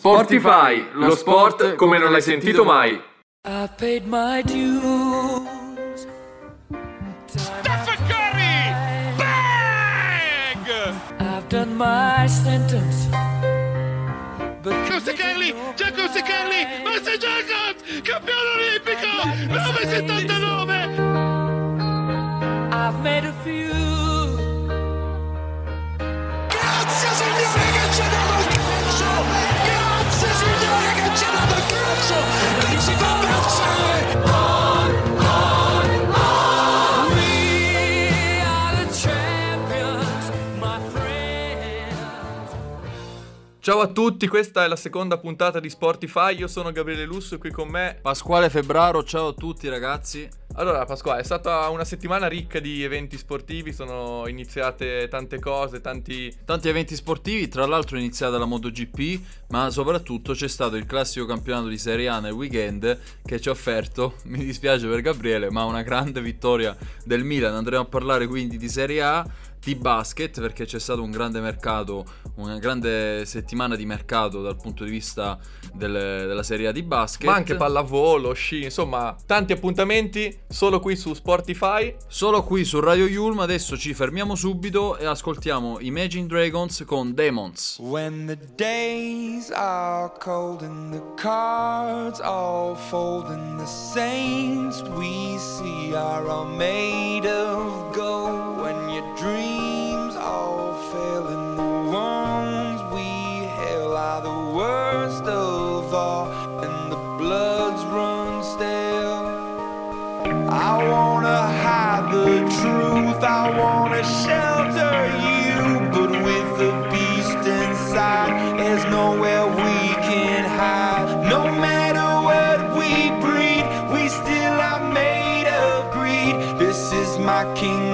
Sportify, lo sport come non l'hai sentito mai. I've paid my dues. Stephen Curry! Bang! I've done my sentence. Giusto Kelly! Giacomo Kelly! Master Jacobs! Campione olimpico! 979! I've made a few. Grazie signore che ci signore che ci ha dato Ciao a tutti, questa è la seconda puntata di Sportify. Io sono Gabriele Lusso e qui con me. Pasquale Febraro, ciao a tutti ragazzi. Allora, Pasquale, è stata una settimana ricca di eventi sportivi. Sono iniziate tante cose, tanti. Tanti eventi sportivi, tra l'altro è iniziata la MotoGP, ma soprattutto c'è stato il classico campionato di Serie A nel weekend che ci ha offerto, mi dispiace per Gabriele, ma una grande vittoria del Milan. Andremo a parlare quindi di Serie A, di basket perché c'è stato un grande mercato, una grande settimana di mercato dal punto di vista del- della Serie A di basket. Ma anche pallavolo, sci, insomma, tanti appuntamenti solo qui su Sportify. Solo qui su Radio Yulm adesso ci fermiamo subito e ascoltiamo Imagine Dragons con Demons. When the days are cold and the cards all fold and the saints we see are all made of gold truth, I wanna shelter you, but with the beast inside, there's nowhere we can hide. No matter what we breed, we still are made of greed. This is my kingdom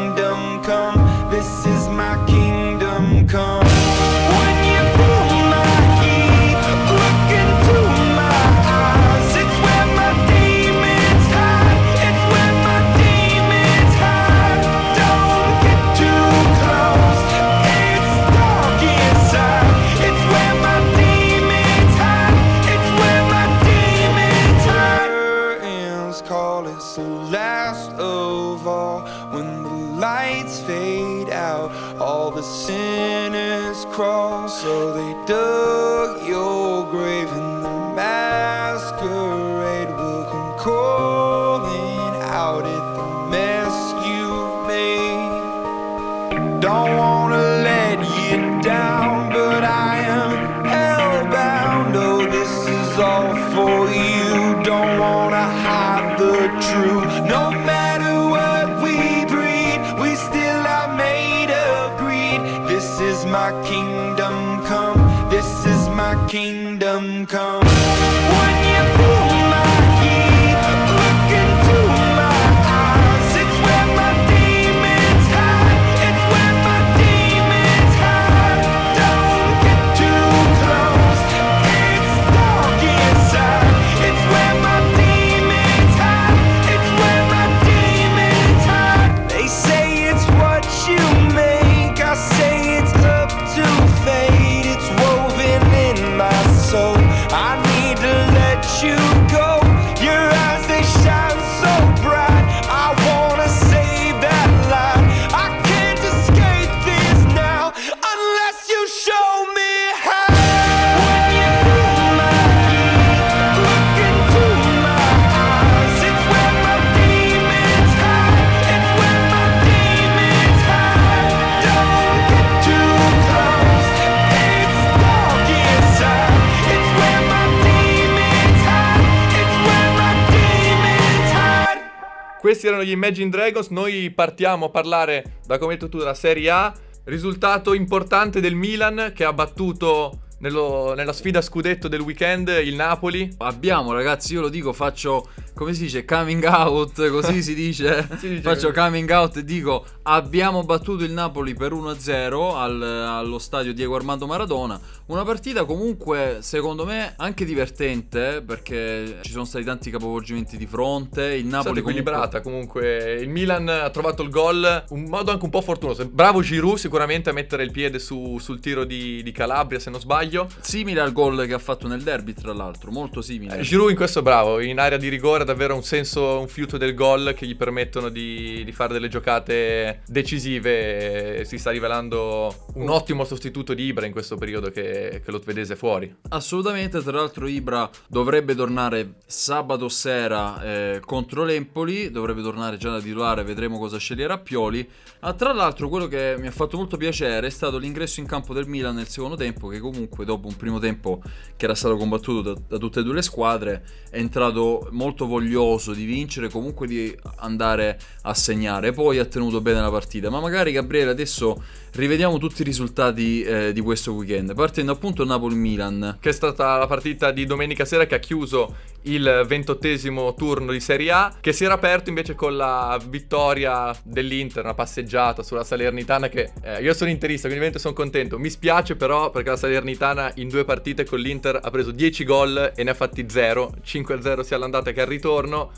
Questi erano gli Imagine Dragons. Noi partiamo a parlare, da come hai detto tu, della Serie A. Risultato importante del Milan che ha battuto nello- nella sfida scudetto del weekend il Napoli. Abbiamo ragazzi, io lo dico, faccio come si dice, coming out, così si dice. Si dice Faccio così. coming out e dico abbiamo battuto il Napoli per 1-0 al- allo stadio Diego Armando Maradona. Una partita comunque, secondo me, anche divertente perché ci sono stati tanti capovolgimenti di fronte. Il Napoli comunque- equilibrata comunque. Il Milan ha trovato il gol un modo anche un po' fortunoso. Bravo Giroud sicuramente a mettere il piede su- sul tiro di, di Calabria, se non sbaglio. Simile al gol che ha fatto nel derby, tra l'altro, molto simile. Eh, Giroud in questo è bravo, in area di rigore ha davvero un senso, un fiuto del gol che gli permettono di, di fare delle giocate decisive. Si sta rivelando un ottimo sostituto di Ibra in questo periodo che, che lo vedese fuori. Assolutamente, tra l'altro Ibra dovrebbe tornare sabato sera eh, contro l'Empoli, dovrebbe tornare già da titolare, vedremo cosa sceglierà Pioli. Ah, tra l'altro quello che mi ha fatto molto piacere è stato l'ingresso in campo del Milan nel secondo tempo, che comunque dopo un primo tempo che era stato combattuto da, da tutte e due le squadre, è entrato molto voglioso di vincere, comunque di andare a segnare, poi ha tenuto bene la partita. Ma magari Gabriele adesso rivediamo tutti i risultati eh, di questo weekend, partendo appunto Napoli-Milan. Che è stata la partita di domenica sera che ha chiuso il ventottesimo turno di Serie A, che si era aperto invece con la vittoria dell'Inter, una passeggiata sulla Salernitana che eh, io sono interista, quindi sono contento. Mi spiace però perché la Salernitana in due partite con l'Inter ha preso 10 gol e ne ha fatti 0, 5-0 sia all'andata che al ritorno.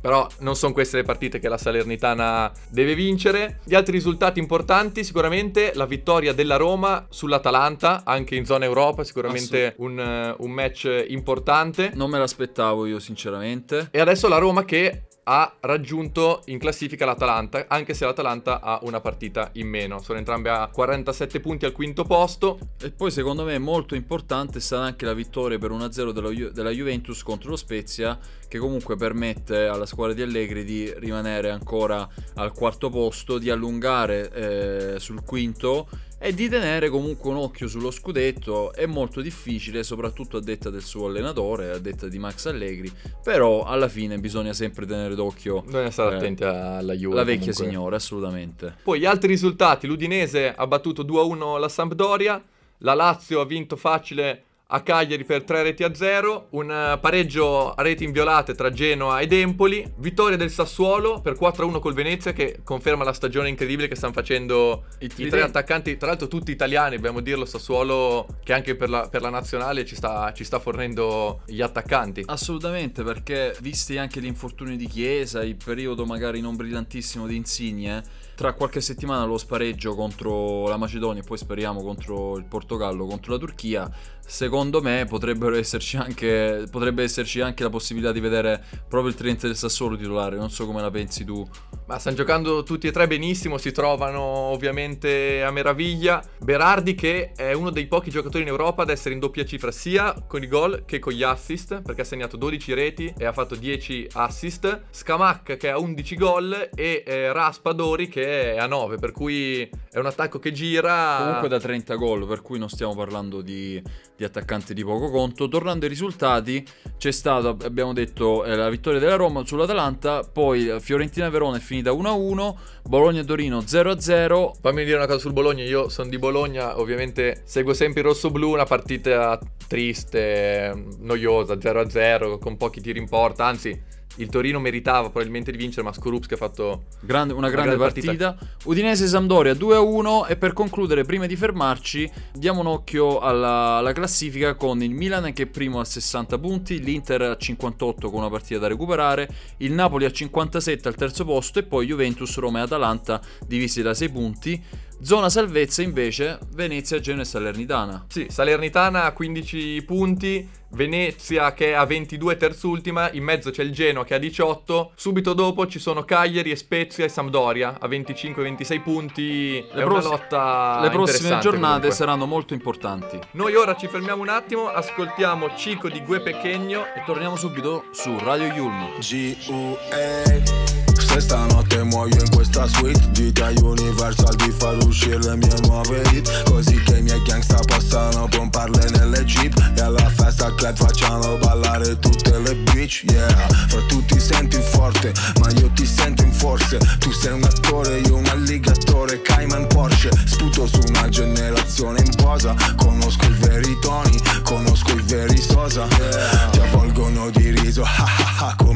Però non sono queste le partite che la Salernitana deve vincere. Gli altri risultati importanti, sicuramente la vittoria della Roma sull'Atalanta, anche in zona Europa, sicuramente un, un match importante. Non me l'aspettavo io sinceramente. E adesso la Roma che ha raggiunto in classifica l'Atalanta, anche se l'Atalanta ha una partita in meno. Sono entrambe a 47 punti al quinto posto. E poi secondo me molto importante stata anche la vittoria per 1-0 della, Ju- della Juventus contro lo Spezia, che comunque permette alla squadra di Allegri di rimanere ancora al quarto posto, di allungare eh, sul quinto e di tenere comunque un occhio sullo scudetto. È molto difficile, soprattutto a detta del suo allenatore, a detta di Max Allegri, però alla fine bisogna sempre tenere d'occhio Bisogna stare eh, attenti alla Juve. la vecchia comunque. signora, assolutamente. Poi gli altri risultati, l'Udinese ha battuto 2-1 la Sampdoria, la Lazio ha vinto facile a Cagliari per 3 reti a 0, un eh, pareggio a reti inviolate tra Genoa ed Empoli, vittoria del Sassuolo per 4-1 col Venezia che conferma la stagione incredibile che stanno facendo I i tre attaccanti, tra l'altro tutti italiani, dobbiamo dirlo, Sassuolo che anche per la, per la nazionale ci sta, ci sta fornendo gli attaccanti. Assolutamente, perché visti anche gli infortuni di Chiesa, il periodo magari non brillantissimo di Insigne, tra qualche settimana lo spareggio contro la Macedonia e poi speriamo contro il Portogallo, contro la Turchia, secondo me potrebbero esserci anche, potrebbe esserci anche la possibilità di vedere proprio il tridente del Sassuolo titolare, non so come la pensi tu. Ma stanno giocando tutti e tre benissimo, si trovano ovviamente a meraviglia. Berardi che è uno dei pochi giocatori in Europa ad essere in doppia cifra sia con i gol che con gli assist, perché ha segnato 12 reti e ha fatto 10 assist. Scamac che ha 11 gol e eh, Raspadori che è a 9, per cui è un attacco che gira. Comunque da 30 gol, per cui non stiamo parlando di, di attaccanti di poco conto. Tornando ai risultati, c'è stato, abbiamo detto, eh, la vittoria della Roma sull'Atalanta, poi eh, Fiorentina-Verona è finita 1-1, Bologna-Torino 0-0. Fammi dire una cosa sul Bologna, io sono di Bologna, ovviamente seguo sempre il rosso-blu, una partita triste, noiosa, 0-0, con pochi tiri in porta, anzi il Torino meritava probabilmente di vincere, ma Skorupski ha fatto Grande- una grande, grande partita. Udinese-Sampdoria 2-1 e per concludere, prima di fermarci, diamo un occhio alla, alla classifica con il Milan che è primo a 60 punti, l'Inter a 58 con una partita da recuperare, il Napoli a 57 al terzo posto e poi Juventus, Roma e Atalanta divisi da 6 punti. Zona salvezza invece Venezia, Genoa e Salernitana. Sì, Salernitana a 15 punti, Venezia che è a 22 terzultima, in mezzo c'è il Genoa che ha 18, subito dopo ci sono Cagliari e Spezia e Sampdoria a 25-26 punti, è una pros- lotta le prossime giornate comunque. saranno molto importanti. Noi ora ci fermiamo un attimo, ascoltiamo Cico di Gue Pechegno E torniamo subito su Radio Yulm. G.U.A. Se stanotte muoio in questa suite. Dite a Universal di far uscire le mie nuove hit. Così che i miei gangsta possano pomparle nelle jeep. E alla festa club facciano ballare tutte le bitch Yeah, fra tutti senti forte Ma io ti sento in forze. Tu sei un attore, io un alligatore Cayman Porsche. Sputo su una generazione in posa. Conosco i veri toni Conosco i veri sosa. Ti avvolgono di riso Ha ha come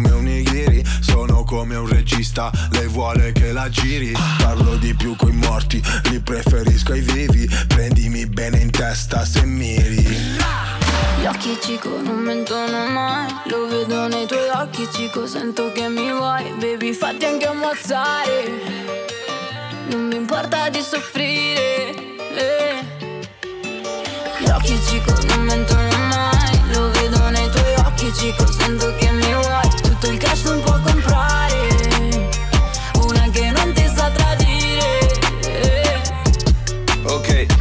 testa, lei vuole che la giri. Parlo di più coi morti, li preferisco ai vivi. Prendimi bene in testa se miri. Gli occhi cico non mentono mai Lo vedo nei tuoi occhi cico Sento che mi vuoi Baby fatti anche ammazzare Non mi importa di soffrire eh. Gli occhi cico non mentono mai Lo vedo nei tuoi occhi cico Sento che mi vuoi Tutto il cash non può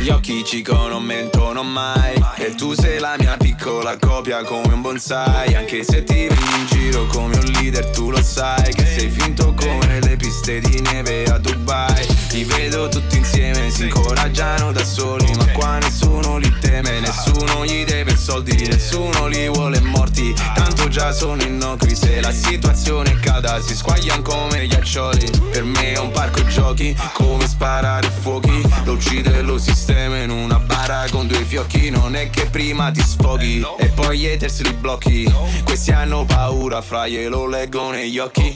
gli occhi cico non mentono mai. E tu sei la mia piccola copia come un bonsai. Anche se ti vedi in giro come un leader tu lo sai Che sei finto come le piste di neve a Dubai. Li vedo tutti insieme, si incoraggiano da soli Ma qua nessuno li teme, nessuno gli deve soldi Nessuno li vuole morti, tanto già sono innocui Se la situazione cada si squagliano come ghiaccioli Per me è un parco giochi, come sparare fuochi Lo uccide lo sistema in una bara con due fiocchi. Non è che prima ti sfoghi e poi gli haters li blocchi. Questi hanno paura, fra glielo leggo negli occhi.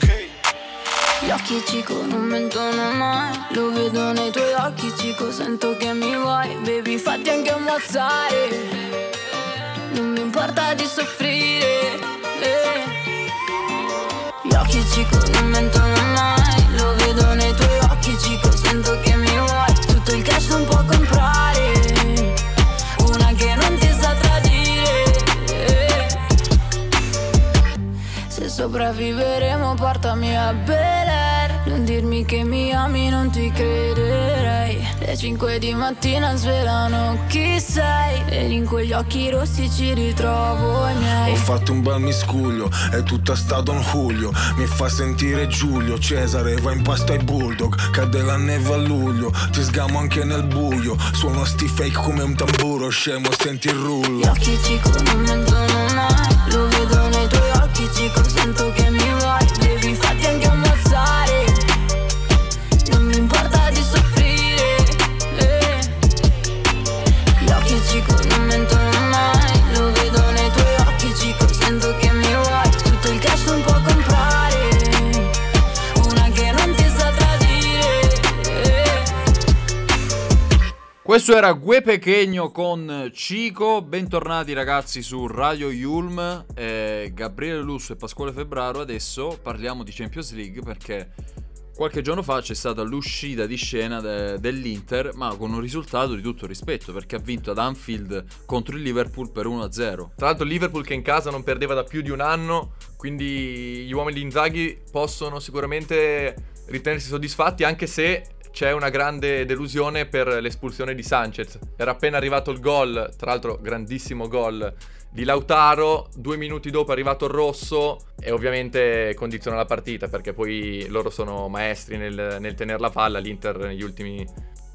Gli occhi cico non mentono mai. Lo vedo nei tuoi occhi cico Sento che mi vuoi. Baby fatti anche ammazzare. Non mi importa di soffrire eh. Gli occhi cico non mentono mai. Lo vedo nei tuoi occhi cico Sento che sopravviveremo portami a Bel Air. Non dirmi che mi ami, non ti crederei. Le 5 di mattina svelano chi sei? Ed in quegli occhi rossi ci ritrovo i miei. Ho fatto un bel miscuglio, è tutta stato un Julio. Mi fa sentire Giulio, Cesare va in pasto ai bulldog. Cade la neve a luglio, ti sgamo anche nel buio. Suono sti fake come un tamburo, scemo senti il Gli rullo occhi cico non occhi cico Sento che mi Questo era Gue Pechegno con Cico, bentornati ragazzi su Radio Yulm, eh, Gabriele Lusso e Pasquale Febbraro, adesso parliamo di Champions League perché qualche giorno fa c'è stata l'uscita di scena de- dell'Inter, ma con un risultato di tutto rispetto perché ha vinto ad Anfield contro il Liverpool per 1-0. Tra l'altro Liverpool che in casa non perdeva da più di un anno, quindi gli uomini di Inzaghi possono sicuramente ritenersi soddisfatti anche se c'è una grande delusione per l'espulsione di Sanchez. Era appena arrivato il gol, tra l'altro grandissimo gol di Lautaro, due minuti dopo è arrivato il rosso e ovviamente condiziona la partita perché poi loro sono maestri nel, nel tenere la palla, l'Inter negli ultimi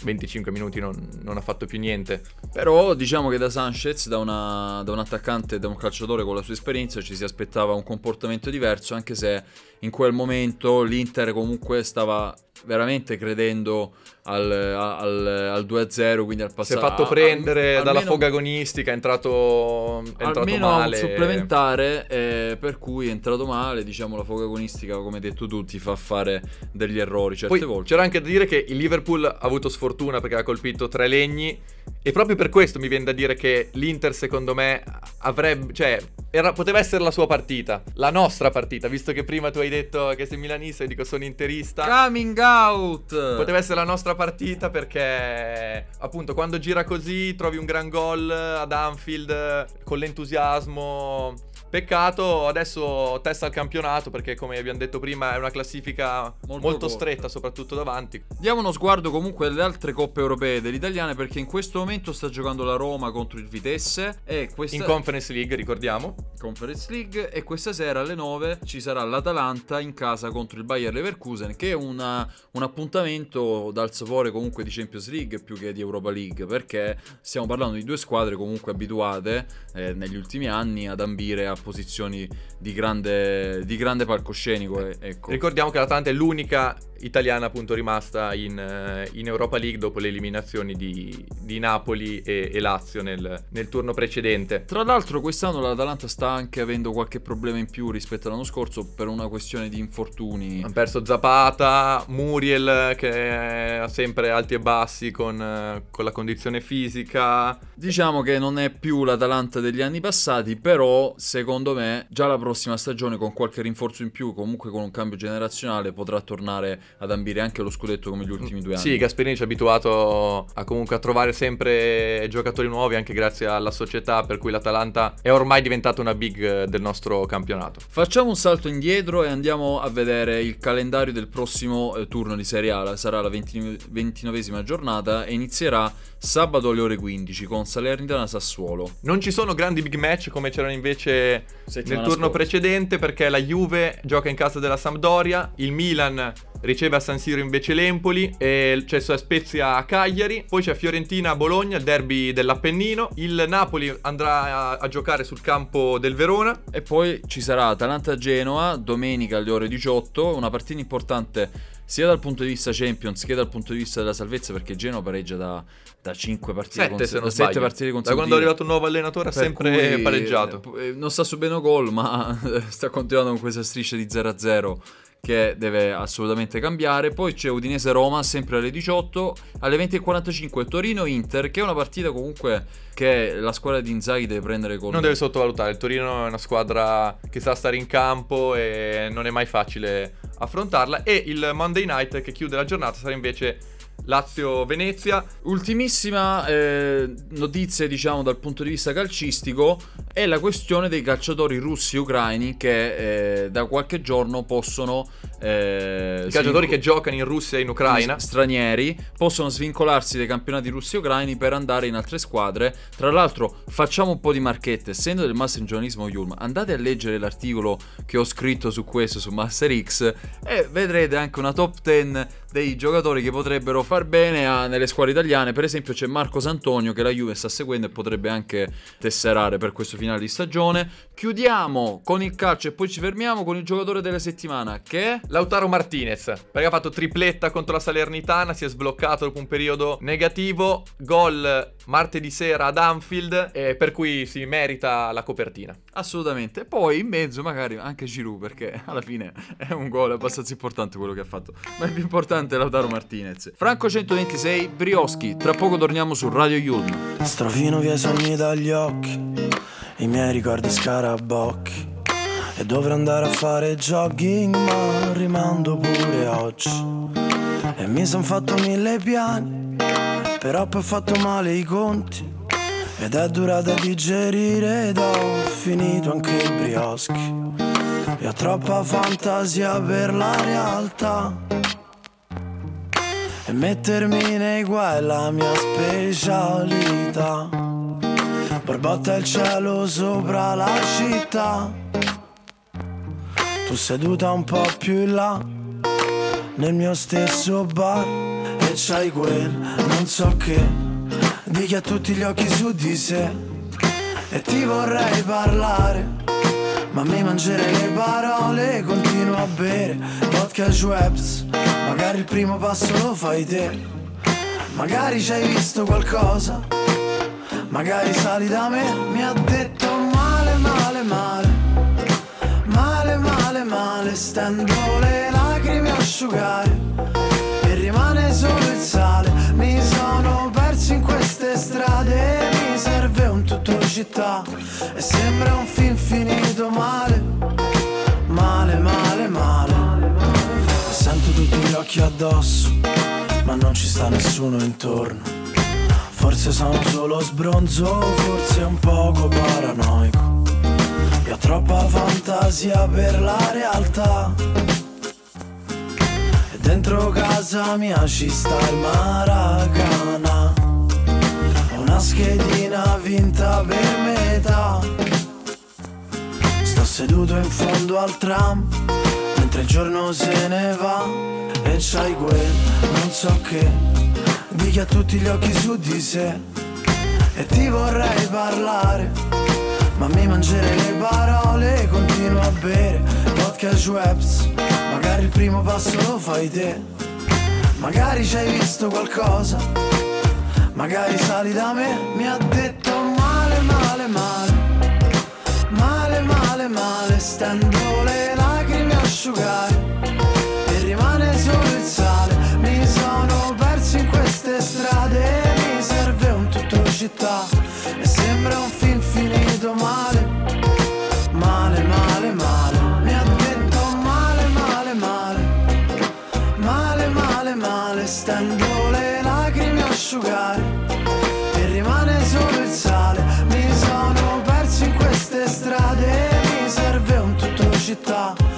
25 minuti non, non ha fatto più niente. Però diciamo che da Sanchez, da, una- da un attaccante, da un calciatore con la sua esperienza, ci si aspettava un comportamento diverso, anche se in quel momento l'Inter comunque stava veramente credendo al, al, al 2-0, quindi al Si è passato. fatto prendere dalla foga foga agonistica, è entrato, è entrato almeno male. un supplementare eh, per cui è entrato male diciamo la foga agonistica come hai detto tu ti fa fare degli errori certe Poi volte c'era anche da dire che il Liverpool ha avuto sfortuna perché ha colpito tre legni e proprio per questo mi viene da dire che l'Inter secondo me avrebbe, cioè era- poteva essere la sua partita, la nostra partita, visto che prima tu hai detto che sei milanista e dico sono interista. coming out Poteva essere la nostra partita perché appunto quando gira così trovi un gran gol ad Anfield eh, con l'entusiasmo. Peccato, adesso testa al campionato perché come abbiamo detto prima è una classifica Molto molto, stretta, soprattutto davanti. Diamo uno sguardo comunque alle altre coppe europee delle italiane perché in questo momento sta giocando la Roma contro il Vitesse e questa In Conference League, ricordiamo. Conference League e questa sera alle 9 ci sarà l'Atalanta in casa contro il Bayer Leverkusen che è una- un appuntamento dal sapore comunque di Champions League più che di Europa League perché stiamo parlando di due squadre comunque abituate eh, negli ultimi anni ad ambire a posizioni di grande, di grande palcoscenico eh, ecco. Ricordiamo che l'Atalanta è l'unica italiana appunto rimasta in, eh, in Europa League dopo le eliminazioni di, di Napoli e, e Lazio nel, nel turno precedente. Tra l'altro quest'anno l'Atalanta sta anche avendo qualche problema in più rispetto all'anno scorso per una questione di infortuni. Hanno perso Zapata, Muriel che ha sempre alti e bassi con, eh, con la condizione fisica. Diciamo che non è più l'Atalanta degli anni passati, però secondo me già la prossima stagione con qualche rinforzo in più, comunque con un cambio generazionale, potrà tornare ad ambire anche lo scudetto come gli ultimi due anni. Sì, Gasperini ci ha abituato a comunque a trovare sempre giocatori nuovi anche grazie alla società per cui l'Atalanta è ormai diventata una big del nostro campionato. Facciamo un salto indietro e andiamo a vedere il calendario del prossimo eh, turno di Serie A. Sarà la 20 ventinovesima giornata e inizierà sabato alle ore 15 con Salernitana Sassuolo. Non ci sono grandi big match come c'erano invece Settimana nel turno scorsa. precedente perché la Juve gioca in casa della Sampdoria, il Milan riceve a San Siro invece l'Empoli e c'è Spezia a Cagliari, poi c'è Fiorentina a Bologna, il derby dell'Appennino, il Napoli andrà a, a giocare sul campo del Verona E poi ci sarà Atalanta-Genoa domenica alle ore 18, una partita importante sia dal punto di vista Champions che dal punto di vista della salvezza perché Genoa pareggia da, da 5 partite, Sette cons- se da sette sbaglio. partite Da consecutive. quando è arrivato un nuovo allenatore ha sempre pareggiato. eh, non sta subendo gol, ma sta continuando con questa striscia di 0-0 che deve assolutamente cambiare. Poi c'è Udinese-Roma, sempre alle 18, alle 20.45 Torino-Inter, che è una partita comunque che la squadra di Inzaghi deve prendere con... Non deve sottovalutare, il Torino è una squadra che sa stare in campo e non è mai facile affrontarla. E il Monday night che chiude la giornata sarà invece Lazio-Venezia. Ultimissima eh, notizia, diciamo, dal punto di vista calcistico è la questione dei calciatori russi ucraini che eh, da qualche giorno possono... eh, I calciatori svinco- che giocano in Russia e in Ucraina. stranieri possono svincolarsi dai campionati russi e ucraini per andare in altre squadre. Tra l'altro, facciamo un po' di marchette. Essendo del Master Giornalismo Yulm, andate a leggere l'articolo che ho scritto su questo su Master X e vedrete anche una top 10 dei giocatori che potrebbero far bene a- nelle squadre italiane. Per esempio, c'è Marcos Antonio che la Juve sta seguendo e potrebbe anche tesserare per questo finale di stagione. Chiudiamo con il calcio e poi ci fermiamo con il giocatore della settimana che è Lautaro Martinez, perché ha fatto tripletta contro la Salernitana, si è sbloccato dopo un periodo negativo, gol martedì sera ad Anfield, e per cui si merita la copertina. Assolutamente. Poi in mezzo magari anche Giroud perché alla fine è un gol abbastanza importante quello che ha fatto. Ma il più importante è Lautaro Martinez. Franco 126, Brioschi. Tra poco torniamo su Radio Yulm. Strofino via i sogni dagli occhi, i miei ricordi scarabocchi. E dovrò andare a fare jogging, ma rimando pure oggi. E mi son fatto mille piani, però poi ho fatto male i conti. Ed è durata a digerire ed ho finito anche i brioschi. E ho troppa fantasia per la realtà. E mettermi nei guai è la mia specialità. Borbotta il cielo sopra la città. Tu seduta un po' più in là, nel mio stesso bar. E c'hai quel non so che, di chi ha tutti gli occhi su di sé. E ti vorrei parlare, ma mi mangerei le parole. Continuo a bere vodka Schweppes. Magari il primo passo lo fai te. Magari ci hai visto qualcosa. Magari sali da me. Mi ha detto male, male, male. Male, male, male. Stendo le lacrime a asciugare. E rimane solo il sale. Mi sono perso in. Mi serve un tutto città. E sembra un film finito male. Male, male, male. E sento tutti gli occhi addosso, ma non ci sta nessuno intorno. Forse sono solo sbronzo, forse un poco paranoico. E ho troppa fantasia per la realtà. E dentro casa mia ci sta il Maracana. Una schedina vinta per metà. Sto seduto in fondo al tram Mentre il giorno se ne va. E c'hai quel non so che Di chi ha tutti gli occhi su di sé. E ti vorrei parlare Ma mi mangerei le parole. Continuo a bere vodka Schweppes Magari il primo passo lo fai te. Magari ci hai visto qualcosa Magari sali da me Mi ha detto male, male, male Male, male, stendo le lacrime a asciugare e rimane solo il sale. Mi sono perso in queste strade, mi serve un tutto città e sembra un film finito male. Male, male, male, mi ha detto male, male, male. Male, male, male, stendo le lacrime a asciugare tutto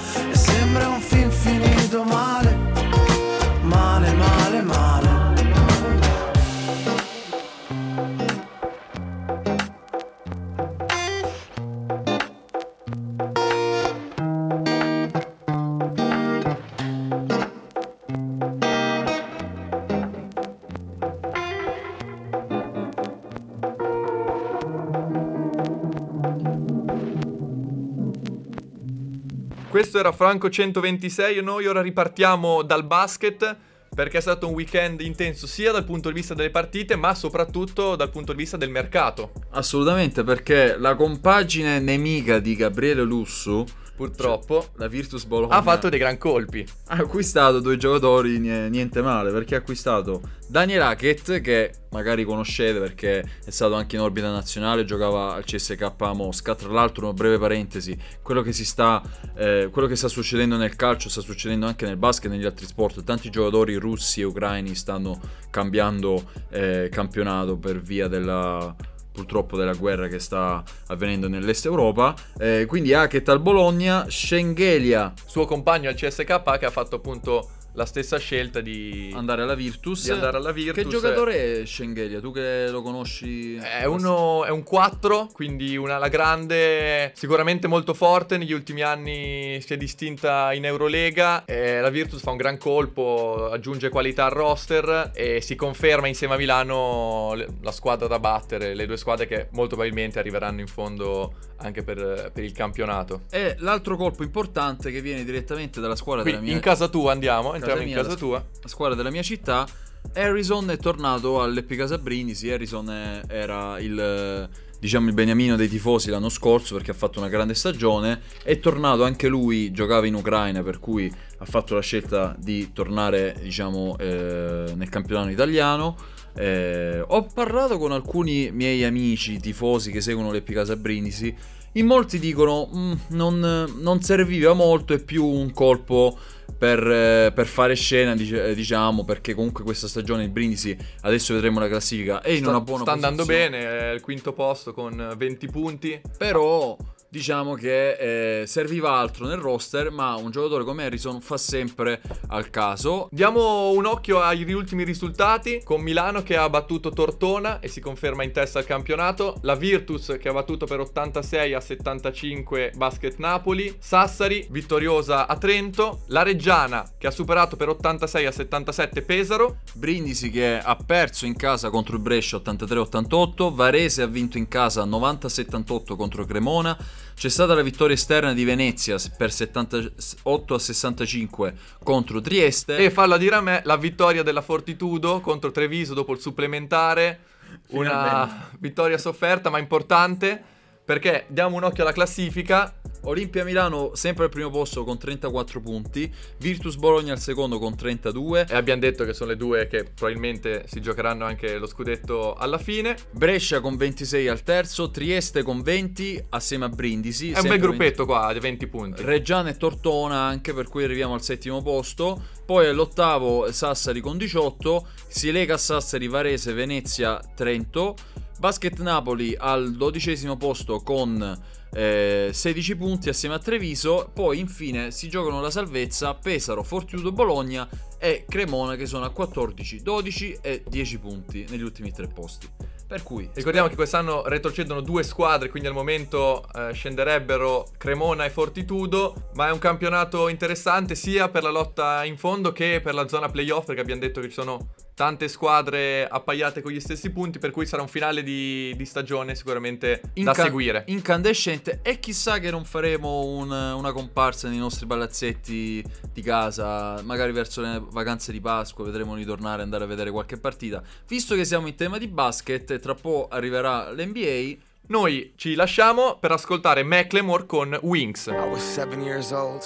Questo era Franco 126 e noi ora ripartiamo dal basket perché è stato un weekend intenso sia dal punto di vista delle partite ma soprattutto dal punto di vista del mercato. Assolutamente, perché la compagine nemica di Gabriele Lussu, Purtroppo la Virtus Bologna, ha fatto dei gran colpi. ha acquistato due giocatori nie- niente male, perché ha acquistato Daniel Hackett, che magari conoscete perché è stato anche in orbita nazionale, giocava al CSK a Mosca. Tra l'altro, una breve parentesi, quello che, si sta, eh, quello che sta succedendo nel calcio sta succedendo anche nel basket e negli altri sport. Tanti giocatori russi e ucraini stanno cambiando eh, campionato per via della purtroppo della guerra che sta avvenendo nell'est Europa. Eh, quindi Hackett al Bologna, Schengelia Suo compagno al CSK che ha fatto appunto la stessa scelta di andare alla Virtus. Di andare alla Virtus. Che giocatore è Schengelia? Tu che lo conosci? È, uno, è un 4, quindi una alla grande, sicuramente molto forte. Negli ultimi anni si è distinta in Eurolega. Eh, la Virtus fa un gran colpo, aggiunge qualità al roster e si conferma insieme a Milano la squadra da battere. Le due squadre che molto probabilmente arriveranno in fondo anche per, per il campionato. E l'altro colpo importante che viene direttamente dalla squadra Qui della mia in casa tua andiamo, entriamo in casa tua. la squadra della mia città. Harrison è tornato all'Epicasa Brindisi. Harrison è- era il diciamo il beniamino dei tifosi l'anno scorso perché ha fatto una grande stagione. È tornato anche lui, giocava in Ucraina, per cui ha fatto la scelta di tornare, diciamo, eh, nel campionato italiano. Eh, ho parlato con alcuni miei amici tifosi che seguono l'Epicasa Brindisi. In molti dicono "Mm, non, non serviva molto, è più un colpo per, eh, per fare scena, eh, diciamo, perché comunque questa stagione il Brindisi, adesso vedremo la classifica, è in sta, una buona sta andando posizione. bene, è al quinto posto con 20 punti. Però diciamo che eh, serviva altro nel roster, ma un giocatore come Harrison fa sempre al caso. Diamo un occhio agli ultimi risultati con Milano che ha battuto Tortona e si conferma in testa al campionato, la Virtus che ha battuto per 86 a 75 Basket Napoli, Sassari vittoriosa a Trento, la Reggiana che ha superato per 86 a 77 Pesaro, Brindisi che ha perso in casa contro il Brescia 83-88, Varese ha vinto in casa 90-78 contro Cremona, c'è stata la vittoria esterna di Venezia per 78 a 65 contro Trieste. e fallo a dire a me la vittoria della Fortitudo contro Treviso dopo il supplementare, una Finalmente. vittoria sofferta ma importante perché diamo un occhio alla classifica, Olimpia Milano sempre al primo posto con 34 punti, Virtus Bologna al secondo con 32, e abbiamo detto che sono le due che probabilmente si giocheranno anche lo scudetto alla fine. Brescia con 26 al terzo, Trieste con 20 assieme a Brindisi. È un bel gruppetto qua, di 20 punti. Reggiana e Tortona anche per cui arriviamo al settimo posto. Poi all'ottavo Sassari con 18, si lega a Sassari Varese, Venezia, Trento. Basket Napoli al dodicesimo posto con eh, 16 punti assieme a Treviso. Poi infine si giocano la salvezza Pesaro, Fortitudo Bologna e Cremona che sono a 14, 12 e 10 punti negli ultimi tre posti. Per cui Ricordiamo che quest'anno retrocedono due squadre, quindi al momento eh, scenderebbero Cremona e Fortitudo, ma è un campionato interessante sia per la lotta in fondo che per la zona playoff, perché abbiamo detto che ci sono tante squadre appaiate con gli stessi punti, per cui sarà un finale di, di stagione sicuramente da Inca- seguire. Incandescente e chissà che non faremo un- una comparsa nei nostri palazzetti di casa, magari verso le vacanze di Pasqua vedremo di tornare e andare a vedere qualche partita. Visto che siamo in tema di basket tra poco arriverà l'NBA, Noi ci lasciamo per ascoltare Macklemore con Wings. I was seven years old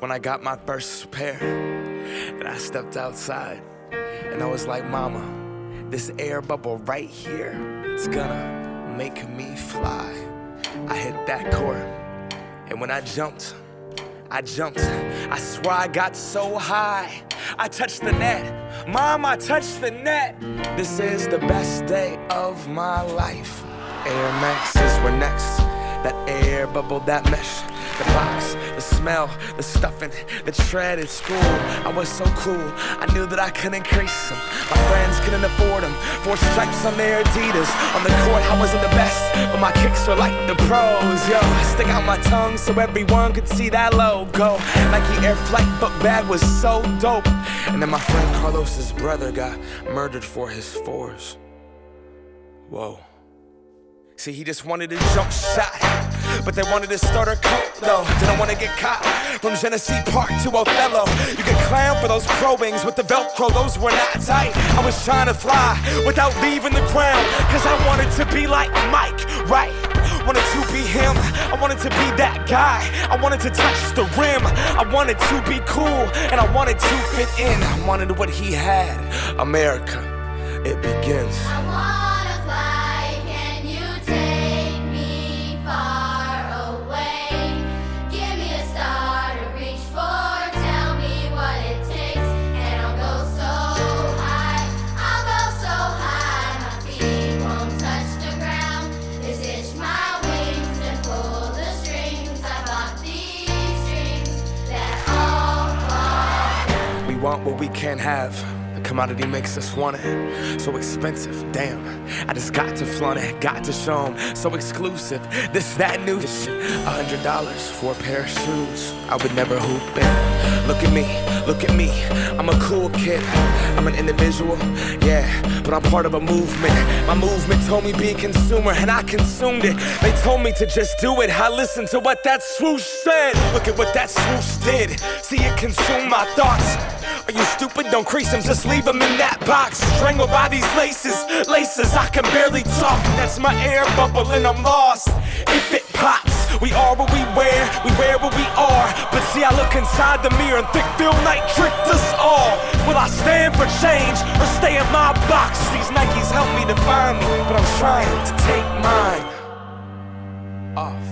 when I got my first pair. And I stepped outside and I was like, Mama, this air bubble right here, it's gonna make me fly. I hit that court and when I jumped, I jumped. I swear I got so high. I touched the net. Mom, I touched the net. This is the best day of my life. Air Maxes were next. That air bubble, that mesh. The box, the smell, the stuffing, the tread at school. I was so cool. I knew that I couldn't increase them. My friends couldn't afford them. Four stripes on their Adidas. On the court, I wasn't the best, but my kicks were like the pros. Yo, I stick out my tongue so everyone could see that logo. Nike Air Flight book bag was so dope. And then my friend Carlos's brother got murdered for his fours. Whoa. See, he just wanted a jump shot. But they wanted to start a cult though. Didn't want to get caught. From Genesee Park to Othello. You get clown for those pro wings with the Velcro, those were not tight. I was trying to fly without leaving the ground. Cause I wanted to be like Mike, right? Wanted to be him. I wanted to be that guy. I wanted to touch the rim. I wanted to be cool. And I wanted to fit in. I wanted what he had. America, it begins. Want what we can't have. The commodity makes us want it. So expensive, damn. I just got to flaunt it, got to show 'em. So exclusive, this, that, new shit. A hundred dollars for a pair of shoes. I would never hoop in. Look at me, look at me. I'm a cool kid. I'm an individual, yeah, but I'm part of a movement. My movement told me be a consumer, and I consumed it. They told me to just do it. I listened to what that swoosh said. Look at what that swoosh did. See it consume my thoughts. Are you stupid? Don't crease them, just leave them in that box. Strangled by these laces, laces, I can barely talk. That's my air bubble and I'm lost. If it pops, we are what we wear, we wear what we are. But see, I look inside the mirror and think Phil Knight tricked us all. Will I stand for change or stay in my box? These Nikes help me define me, but I'm trying to take mine off.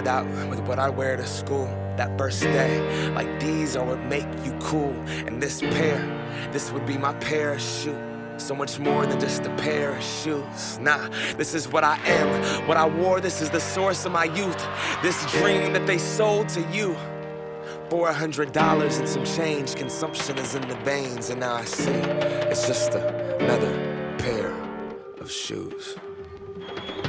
Started out with what I wear to school that first day. Like these are what make you cool. And this pair, this would be my parachute. So much more than just a pair of shoes. Nah, this is what I am. What I wore, this is the source of my youth. This dream that they sold to you. For a hundred dollars and some change, consumption is in the veins. And now I see it's just another pair of shoes.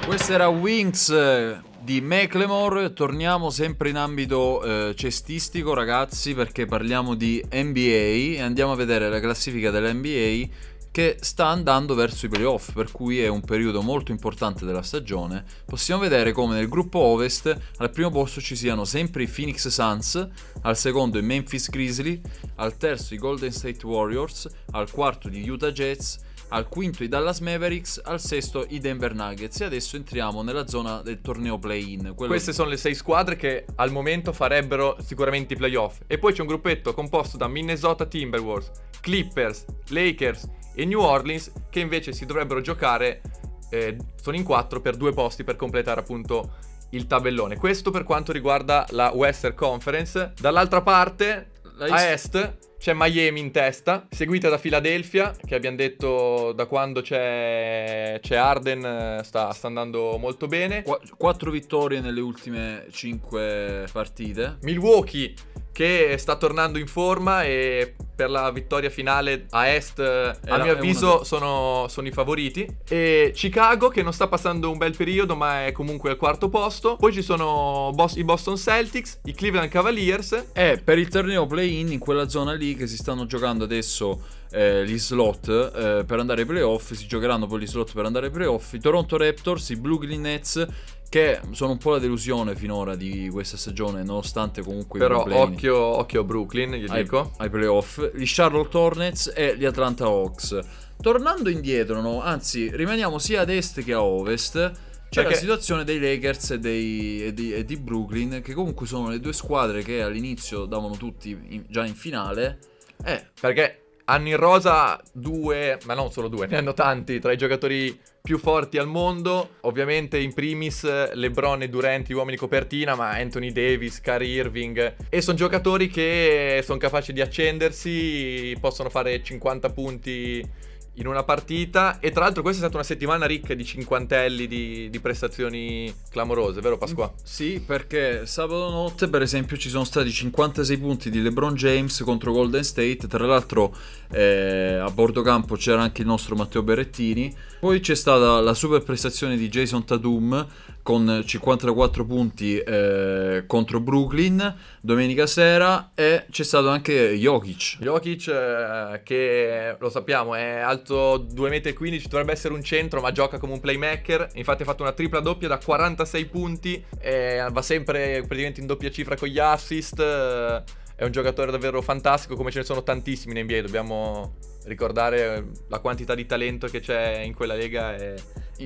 Questo era Wings, eh, di Macklemore. Torniamo sempre in ambito eh, cestistico, ragazzi, perché parliamo di NBA e andiamo a vedere la classifica dell'NBA che sta andando verso i playoff, per cui è un periodo molto importante della stagione. Possiamo vedere come nel gruppo Ovest al primo posto ci siano sempre i Phoenix Suns, al secondo i Memphis Grizzly, al terzo i Golden State Warriors, al quarto gli Utah Jazz, al quinto i Dallas Mavericks, al sesto i Denver Nuggets e adesso entriamo nella zona del torneo play-in. quello- Queste sono le sei squadre che al momento farebbero sicuramente i playoff. E poi c'è un gruppetto composto da Minnesota Timberwolves, Clippers, Lakers e New Orleans che invece si dovrebbero giocare, eh, sono in quattro per due posti per completare appunto il tabellone. Questo per quanto riguarda la Western Conference. Dall'altra parte, a est, c'è Miami in testa, seguita da Philadelphia, che abbiamo detto da quando c'è, c'è Arden eh, sta, sta andando molto bene. Qua- quattro vittorie nelle ultime cinque partite. Milwaukee che sta tornando in forma e per la vittoria finale a est, eh, a mio avviso, sono, sono i favoriti. E Chicago che non sta passando un bel periodo ma è comunque al quarto posto. Poi ci sono Bos- i Boston Celtics, i Cleveland Cavaliers. E per il torneo play-in in quella zona lì che si stanno giocando adesso eh, gli slot eh, per andare ai playoff, si giocheranno poi gli slot per andare ai playoff, i Toronto Raptors, i Brooklyn Nets che sono un po' la delusione finora di questa stagione nonostante comunque Però occhio, occhio a Brooklyn, gli ai, dico. ai playoff, gli Charlotte Hornets e gli Atlanta Hawks. Tornando indietro, no? anzi rimaniamo sia ad est che a ovest, c'è Perché- la situazione dei Lakers e, dei- e di, e di Brooklyn, che comunque sono le due squadre che all'inizio davano tutti in- già in finale. Eh, Perché hanno in rosa due, ma non solo due, ne hanno tanti tra i giocatori più forti al mondo. Ovviamente in primis LeBron e Durant, gli uomini copertina, ma Anthony Davis, Kyrie Irving. E sono giocatori che sono capaci di accendersi, possono fare 50 punti in una partita. E tra l'altro questa è stata una settimana ricca di cinquantelli, di, di prestazioni clamorose, vero Pasqua? Sì, perché sabato notte, per esempio, ci sono stati 56 punti di LeBron James contro Golden State. Tra l'altro, eh, a bordo campo c'era anche il nostro Matteo Berrettini. Poi c'è stata la super prestazione di Jason Tatum con 54 punti eh, contro Brooklyn domenica sera. E c'è stato anche Jokic. Jokic, eh, che lo sappiamo, è alto 2,15 m, dovrebbe essere un centro, ma gioca come un playmaker. Infatti ha fatto una tripla doppia da 46 punti, e va sempre praticamente in doppia cifra con gli assist. eh, È un giocatore davvero fantastico, come ce ne sono tantissimi in NBA. Dobbiamo ricordare la quantità di talento che c'è in quella lega, è,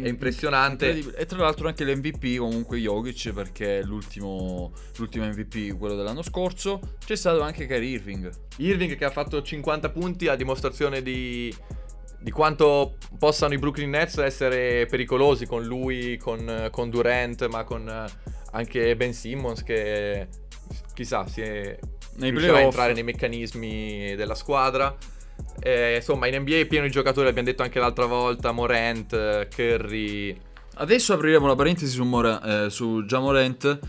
è impressionante. E tra l'altro anche l'MVP comunque Jokic perché è l'ultimo, l'ultimo MVP, quello dell'anno scorso. C'è stato anche Kyrie Irving. Irving che ha fatto 50 punti a dimostrazione di, di quanto possano i Brooklyn Nets essere pericolosi con lui, con, con Durant, ma con eh, anche Ben Simmons che chissà si è Nei riuscirà a entrare nei meccanismi della squadra. Eh, insomma, in NBA è pieno di giocatori, abbiamo detto anche l'altra volta, Morant, eh, Curry, Adesso apriremo la parentesi su, Mora, eh, su Jamorant.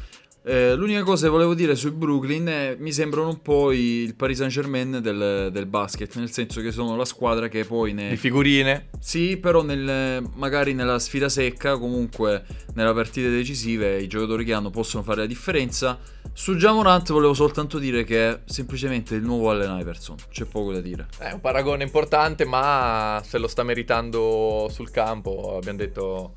Eh, l'unica cosa che volevo dire sui Brooklyn è mi sembrano un po' il Paris Saint Germain del, del basket, nel senso che sono la squadra che poi ne... di figurine. Sì, però nel- magari nella sfida secca, comunque nella partite decisive, i giocatori che hanno possono fare la differenza. Su Jamorant volevo soltanto dire che è semplicemente il nuovo Allen Iverson, c'è poco da dire. È un paragone importante, ma se lo sta meritando sul campo. Abbiamo detto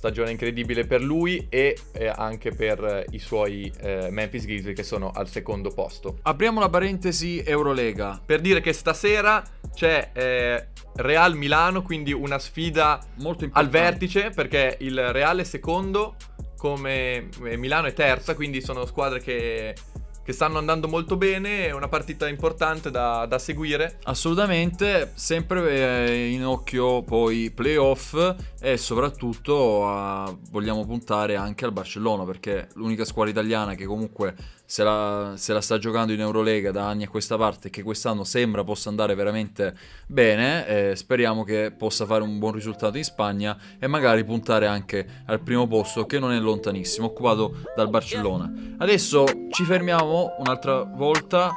stagione incredibile per lui e eh, anche per eh, i suoi eh, Memphis Grizzlies che sono al secondo posto. Apriamo la parentesi Eurolega. Per dire che stasera c'è eh, Real Milano, quindi una sfida Molto al vertice perché il Real è secondo, come eh, Milano è terza, quindi sono squadre che, che stanno andando molto bene, è una partita importante da, da seguire. Assolutamente, sempre eh, in occhio poi playoff e soprattutto a- vogliamo puntare anche al Barcellona perché l'unica squadra italiana che comunque se la, se la sta giocando in Eurolega da anni a questa parte che quest'anno sembra possa andare veramente bene, eh, speriamo che possa fare un buon risultato in Spagna e magari puntare anche al primo posto che non è lontanissimo, occupato dal Barcellona. Adesso ci fermiamo un'altra volta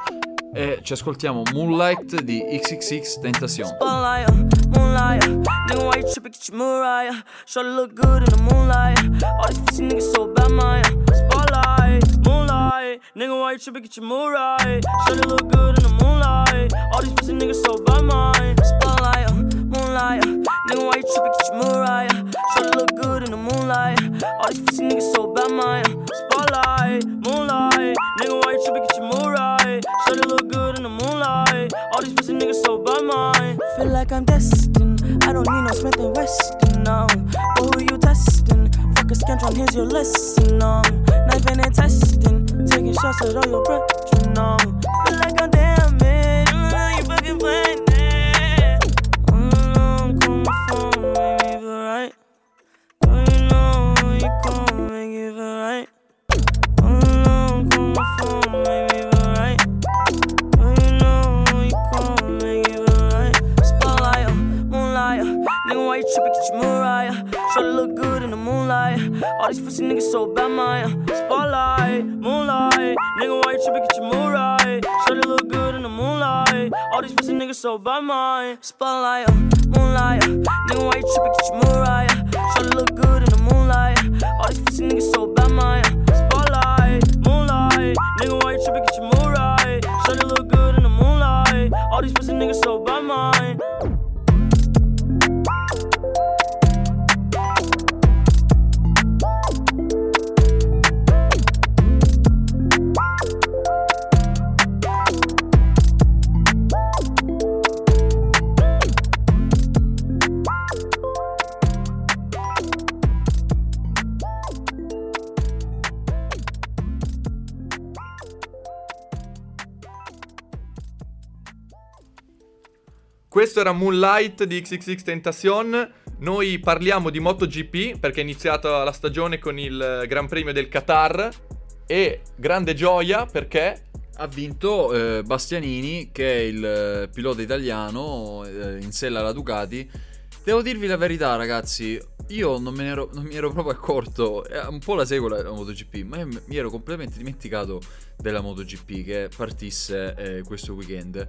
e ci ascoltiamo Moonlight di XXX Tentacion. Nigga, why you tripping? Get your Mariah. Shorty look good in the moonlight. All these pussy niggas so bad, my spotlight, moonlight. Nigga, why you tripping? Get your Mariah. Shorty look good in the moonlight. All these pussy niggas so bad, my spotlight, uh, moonlight. Nigga, why you tripping? Get your Mariah. Shorty look good in the moonlight. All these pussy niggas so bad, my spotlight, moonlight. Nigga, why you tripping? Get your Mariah. Shorty look good in the moonlight. All these pussy niggas so bad, my Feel like I'm destined. I don't need no Smith and Weston now. But who you testing? Fuck a scantron, here's your lesson. Um, knife and testing. Shots at all your brethren. Um, feel like I'm damaged. Mm, you fucking playing it. Mm, call my phone, make me feel right. Girl, you know you gon' make it feel right. Mm, call my phone, make me feel right. Girl, you know you gon' make it feel right. Spotlight, moonlight, nigga, why you tripping? Get your Mariah. Try to look good in the moonlight. All these pussy niggas so bad, my uh, spotlight, moonlight. Nigga, why you tripping? Get your Mariah. Try to look good in the moonlight. All these pussy niggas so bad, my uh, spotlight, uh, moonlight. Uh. Nigga, why you tripping? Get your Mariah. Try to look good in the moonlight. All these pussy niggas so bad, my spotlight, moonlight. Nigga, why you tripping? Get your Mariah. Try Questo era Moonlight di XXX Tentacion. Noi parliamo di MotoGP perché è iniziata la stagione con il Gran Premio del Qatar e grande gioia perché Ha vinto eh, Bastianini, che è il eh, pilota italiano eh, in sella alla Ducati. Devo dirvi la verità, ragazzi. Io non, me ne ero, non mi ero proprio accorto. eh, Un po' la seguo la, la MotoGP, ma mi ero completamente dimenticato della MotoGP che partisse eh, questo weekend.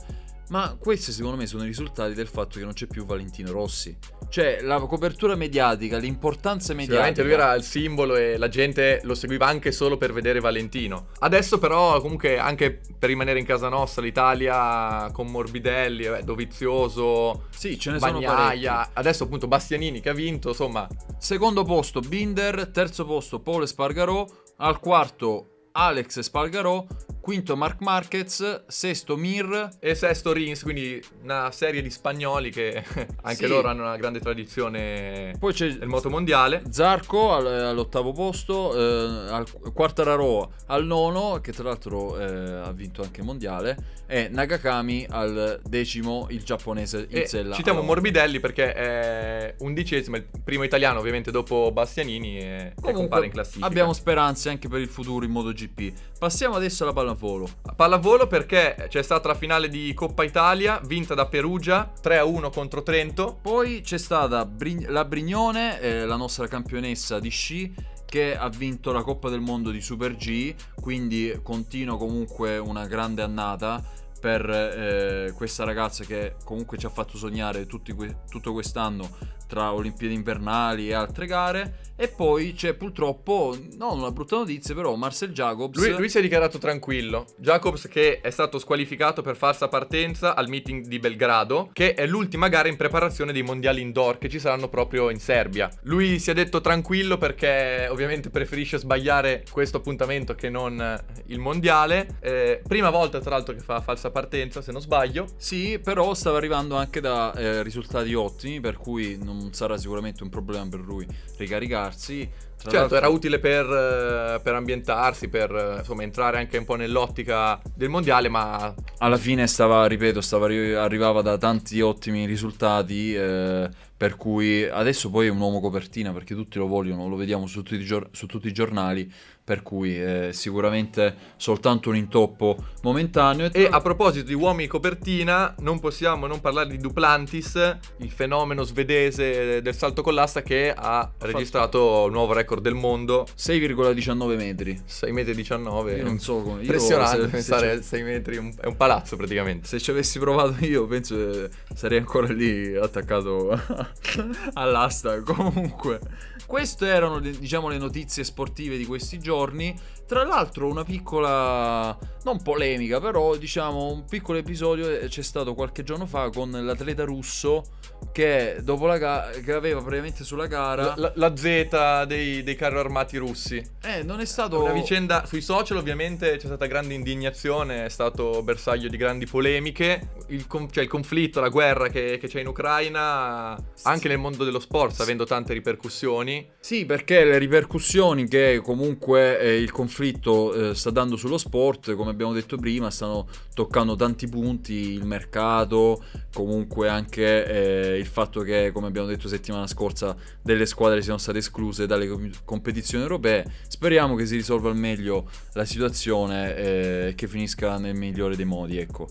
Ma questi secondo me sono i risultati del fatto che non c'è più Valentino Rossi. Cioè, la copertura mediatica, l'importanza mediatica. Sicuramente lui era il simbolo e la gente lo seguiva anche solo per vedere Valentino. Adesso però comunque anche per rimanere in casa nostra, l'Italia con Morbidelli, vabbè, Dovizioso, Sì, ce ne sono Bagnaia, parecchi. adesso appunto Bastianini che ha vinto, insomma, Secondo posto Binder, terzo posto Paul Espargarò, al quarto Alex Espargarò, quinto Mark Marquez, sesto Mir, e sesto Rins, quindi una serie di spagnoli che anche Sì. loro hanno una grande tradizione poi c'è nel moto mondiale. Zarco al- all'ottavo posto, eh, al Quartararo al nono, che tra l'altro eh, ha vinto anche il mondiale, e Nagakami al decimo, il giapponese in E sella. citiamo Morbidelli perché è undicesimo, il primo italiano ovviamente dopo Bastianini e che compare in classifica. abbiamo speranze anche per il futuro in MotoGP. Passiamo adesso alla pallavolo. Pallavolo perché c'è stata la finale di Coppa Italia vinta da Perugia 3-1 contro Trento. Poi c'è stata Bri- la Brignone, eh, la nostra campionessa di sci, che ha vinto la Coppa del Mondo di Super G, quindi continua comunque una grande annata per eh, questa ragazza che comunque ci ha fatto sognare que- tutto quest'anno tra Olimpiadi invernali e altre gare. E poi c'è purtroppo, non una brutta notizia, però Marcel Jacobs. Lui, lui si è dichiarato tranquillo. Jacobs che è stato squalificato per falsa partenza al meeting di Belgrado, che è l'ultima gara in preparazione dei mondiali indoor che ci saranno proprio in Serbia. Lui si è detto tranquillo perché ovviamente preferisce sbagliare questo appuntamento che non eh, il mondiale. Eh, prima volta tra l'altro che fa falsa partenza, se non sbaglio. Sì, però stava arrivando anche da eh, risultati ottimi, per cui non sarà sicuramente un problema per lui ricaricarsi. Tra Certo, l'altro- era utile per, eh, per ambientarsi, per eh, insomma entrare anche un po' nell'ottica del mondiale, ma Alla fine stava, ripeto, stava arri- arrivava da tanti ottimi risultati, eh, per cui adesso poi è un uomo copertina perché tutti lo vogliono, lo vediamo su tutti i, gior- su tutti i giornali, per cui è sicuramente soltanto un intoppo momentaneo. E a proposito di uomini copertina, non possiamo non parlare di Duplantis, il fenomeno svedese del salto con l'asta che ha registrato il nuovo record del mondo, 6,19 metri. 6 metri 19. Io non so Impressionante se- se pensare a 6 metri, un- è un palazzo praticamente. Se ci avessi provato io, penso che sarei ancora lì attaccato all'asta. Comunque, queste erano le- diciamo le notizie sportive di questi giorni. Tra l'altro, una piccola, non polemica, però diciamo un piccolo episodio eh, c'è stato qualche giorno fa con l'atleta russo che dopo la gara, che aveva praticamente sulla gara, La, la- la Z dei, dei carri armati russi. eh, non è stato Una vicenda sui social ovviamente c'è stata grande indignazione, è stato bersaglio di grandi polemiche, il, cioè il conflitto, la guerra che, che c'è in Ucraina, anche nel mondo dello sport, sta avendo tante ripercussioni. Sì, perché le ripercussioni che comunque eh, il conflitto eh, sta dando sullo sport, come abbiamo detto prima, stanno toccando tanti punti, il mercato, comunque anche eh, il fatto che, come abbiamo detto settimana scorsa, delle squadre siano state escluse dalle com- competizioni europee. Speriamo che si risolva al meglio la situazione e che finisca nel migliore dei modi, ecco.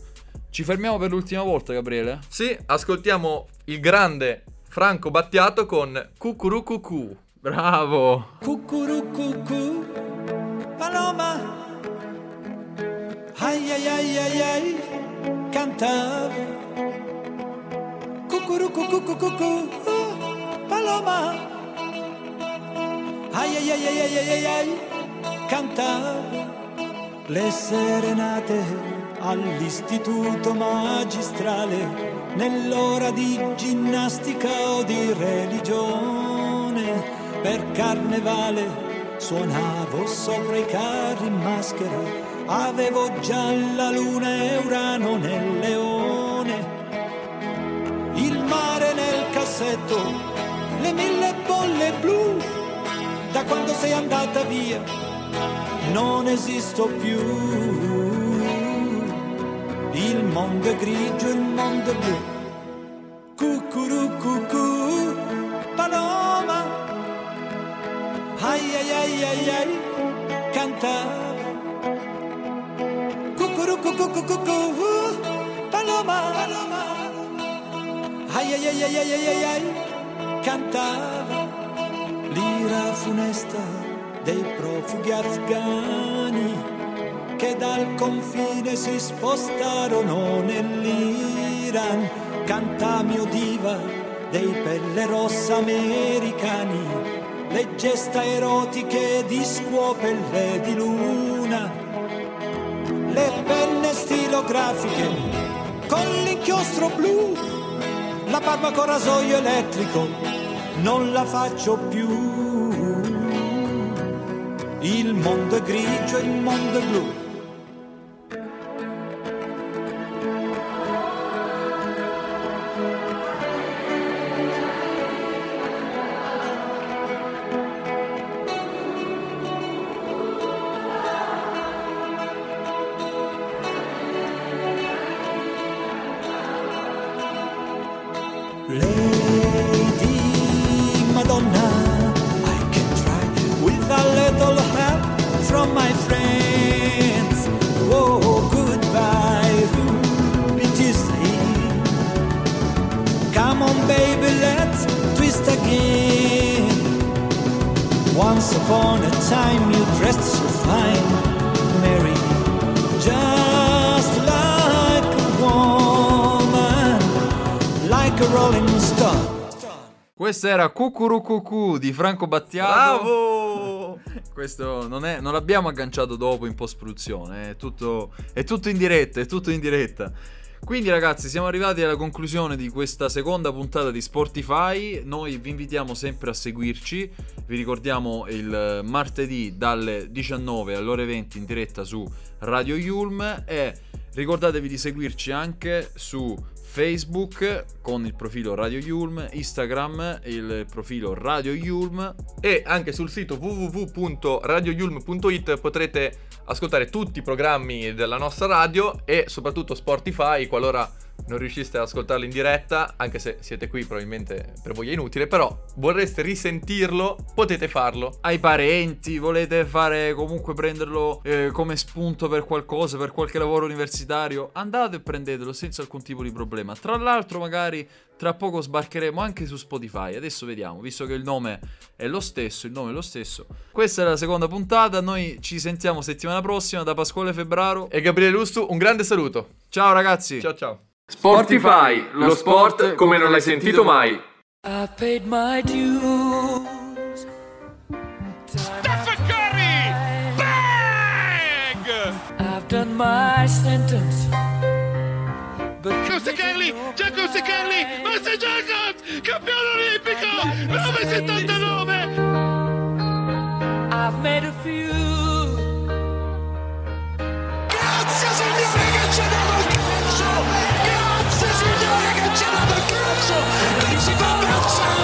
Ci fermiamo per l'ultima volta, Gabriele? Sì, ascoltiamo il grande Franco Battiato con Cucurucucu. Bravo! Cucurucucu, Paloma. Ai ai ai ai ai, cantava. Cucurucucucucu, Paloma. Ai ai ai ai ai ai ai, cantava. Le serenate all'istituto magistrale, nell'ora di ginnastica o di religione, per carnevale suonavo sopra i carri in maschera, avevo già la luna e Urano nel leone, il mare nel cassetto, le mille bolle blu, da quando sei andata via non esisto più. Mondo è grigio, il mondo è blu. Cucurucucu, paloma. Ai ai ai ai ai, cantava. Cucurucucucucu, paloma. Ai ai ai ai ai ai ai, ai, cantava. L'ira funesta dei profughi afghani che dal confine si spostarono nell'Iran. Canta mio diva dei pelle rossa americani, le gesta erotiche di scuopelle di luna, le penne stilografiche con l'inchiostro blu, la barba con rasoio elettrico, non la faccio più. Il mondo è grigio, il mondo è blu. Era Cucurucucu di Franco Battiato. Bravo! Questo non, è, non l'abbiamo agganciato dopo in post-produzione, è tutto, è tutto in diretta, è tutto in diretta. Quindi ragazzi siamo arrivati alla conclusione di questa seconda puntata di Sportify, noi vi invitiamo sempre a seguirci, vi ricordiamo il martedì dalle 19 alle ore 20 in diretta su Radio Yulm e ricordatevi di seguirci anche su Facebook con il profilo Radio Yulm, Instagram il profilo Radio Yulm E anche sul sito www.radioyulm.it potrete ascoltare tutti i programmi della nostra radio e soprattutto Spotify qualora non riusciste ad ascoltarlo in diretta, anche se siete qui probabilmente per voi è inutile, però vorreste risentirlo, potete farlo. ai parenti, volete fare comunque prenderlo eh, come spunto per qualcosa, per qualche lavoro universitario, andate e prendetelo senza alcun tipo di problema. Tra l'altro, magari tra poco sbarcheremo anche su Spotify. Adesso vediamo, visto che il nome è lo stesso, il nome è lo stesso. Questa è la seconda puntata. Noi ci sentiamo settimana prossima da Pasquale Febbraro. E Gabriele Lustu, un grande saluto. Ciao ragazzi. Ciao ciao. Sportify, lo sport come non l'hai sentito mai. I paid my dues. Stephen Curry! Bang! I've done my sentence. Giacomo Seccherli! Giacomo Seccherli! Master Jacobs! Campione olimpico! 979! I've made a few. Grazie signore che ci ha dato il Bergson! Principal Bergson!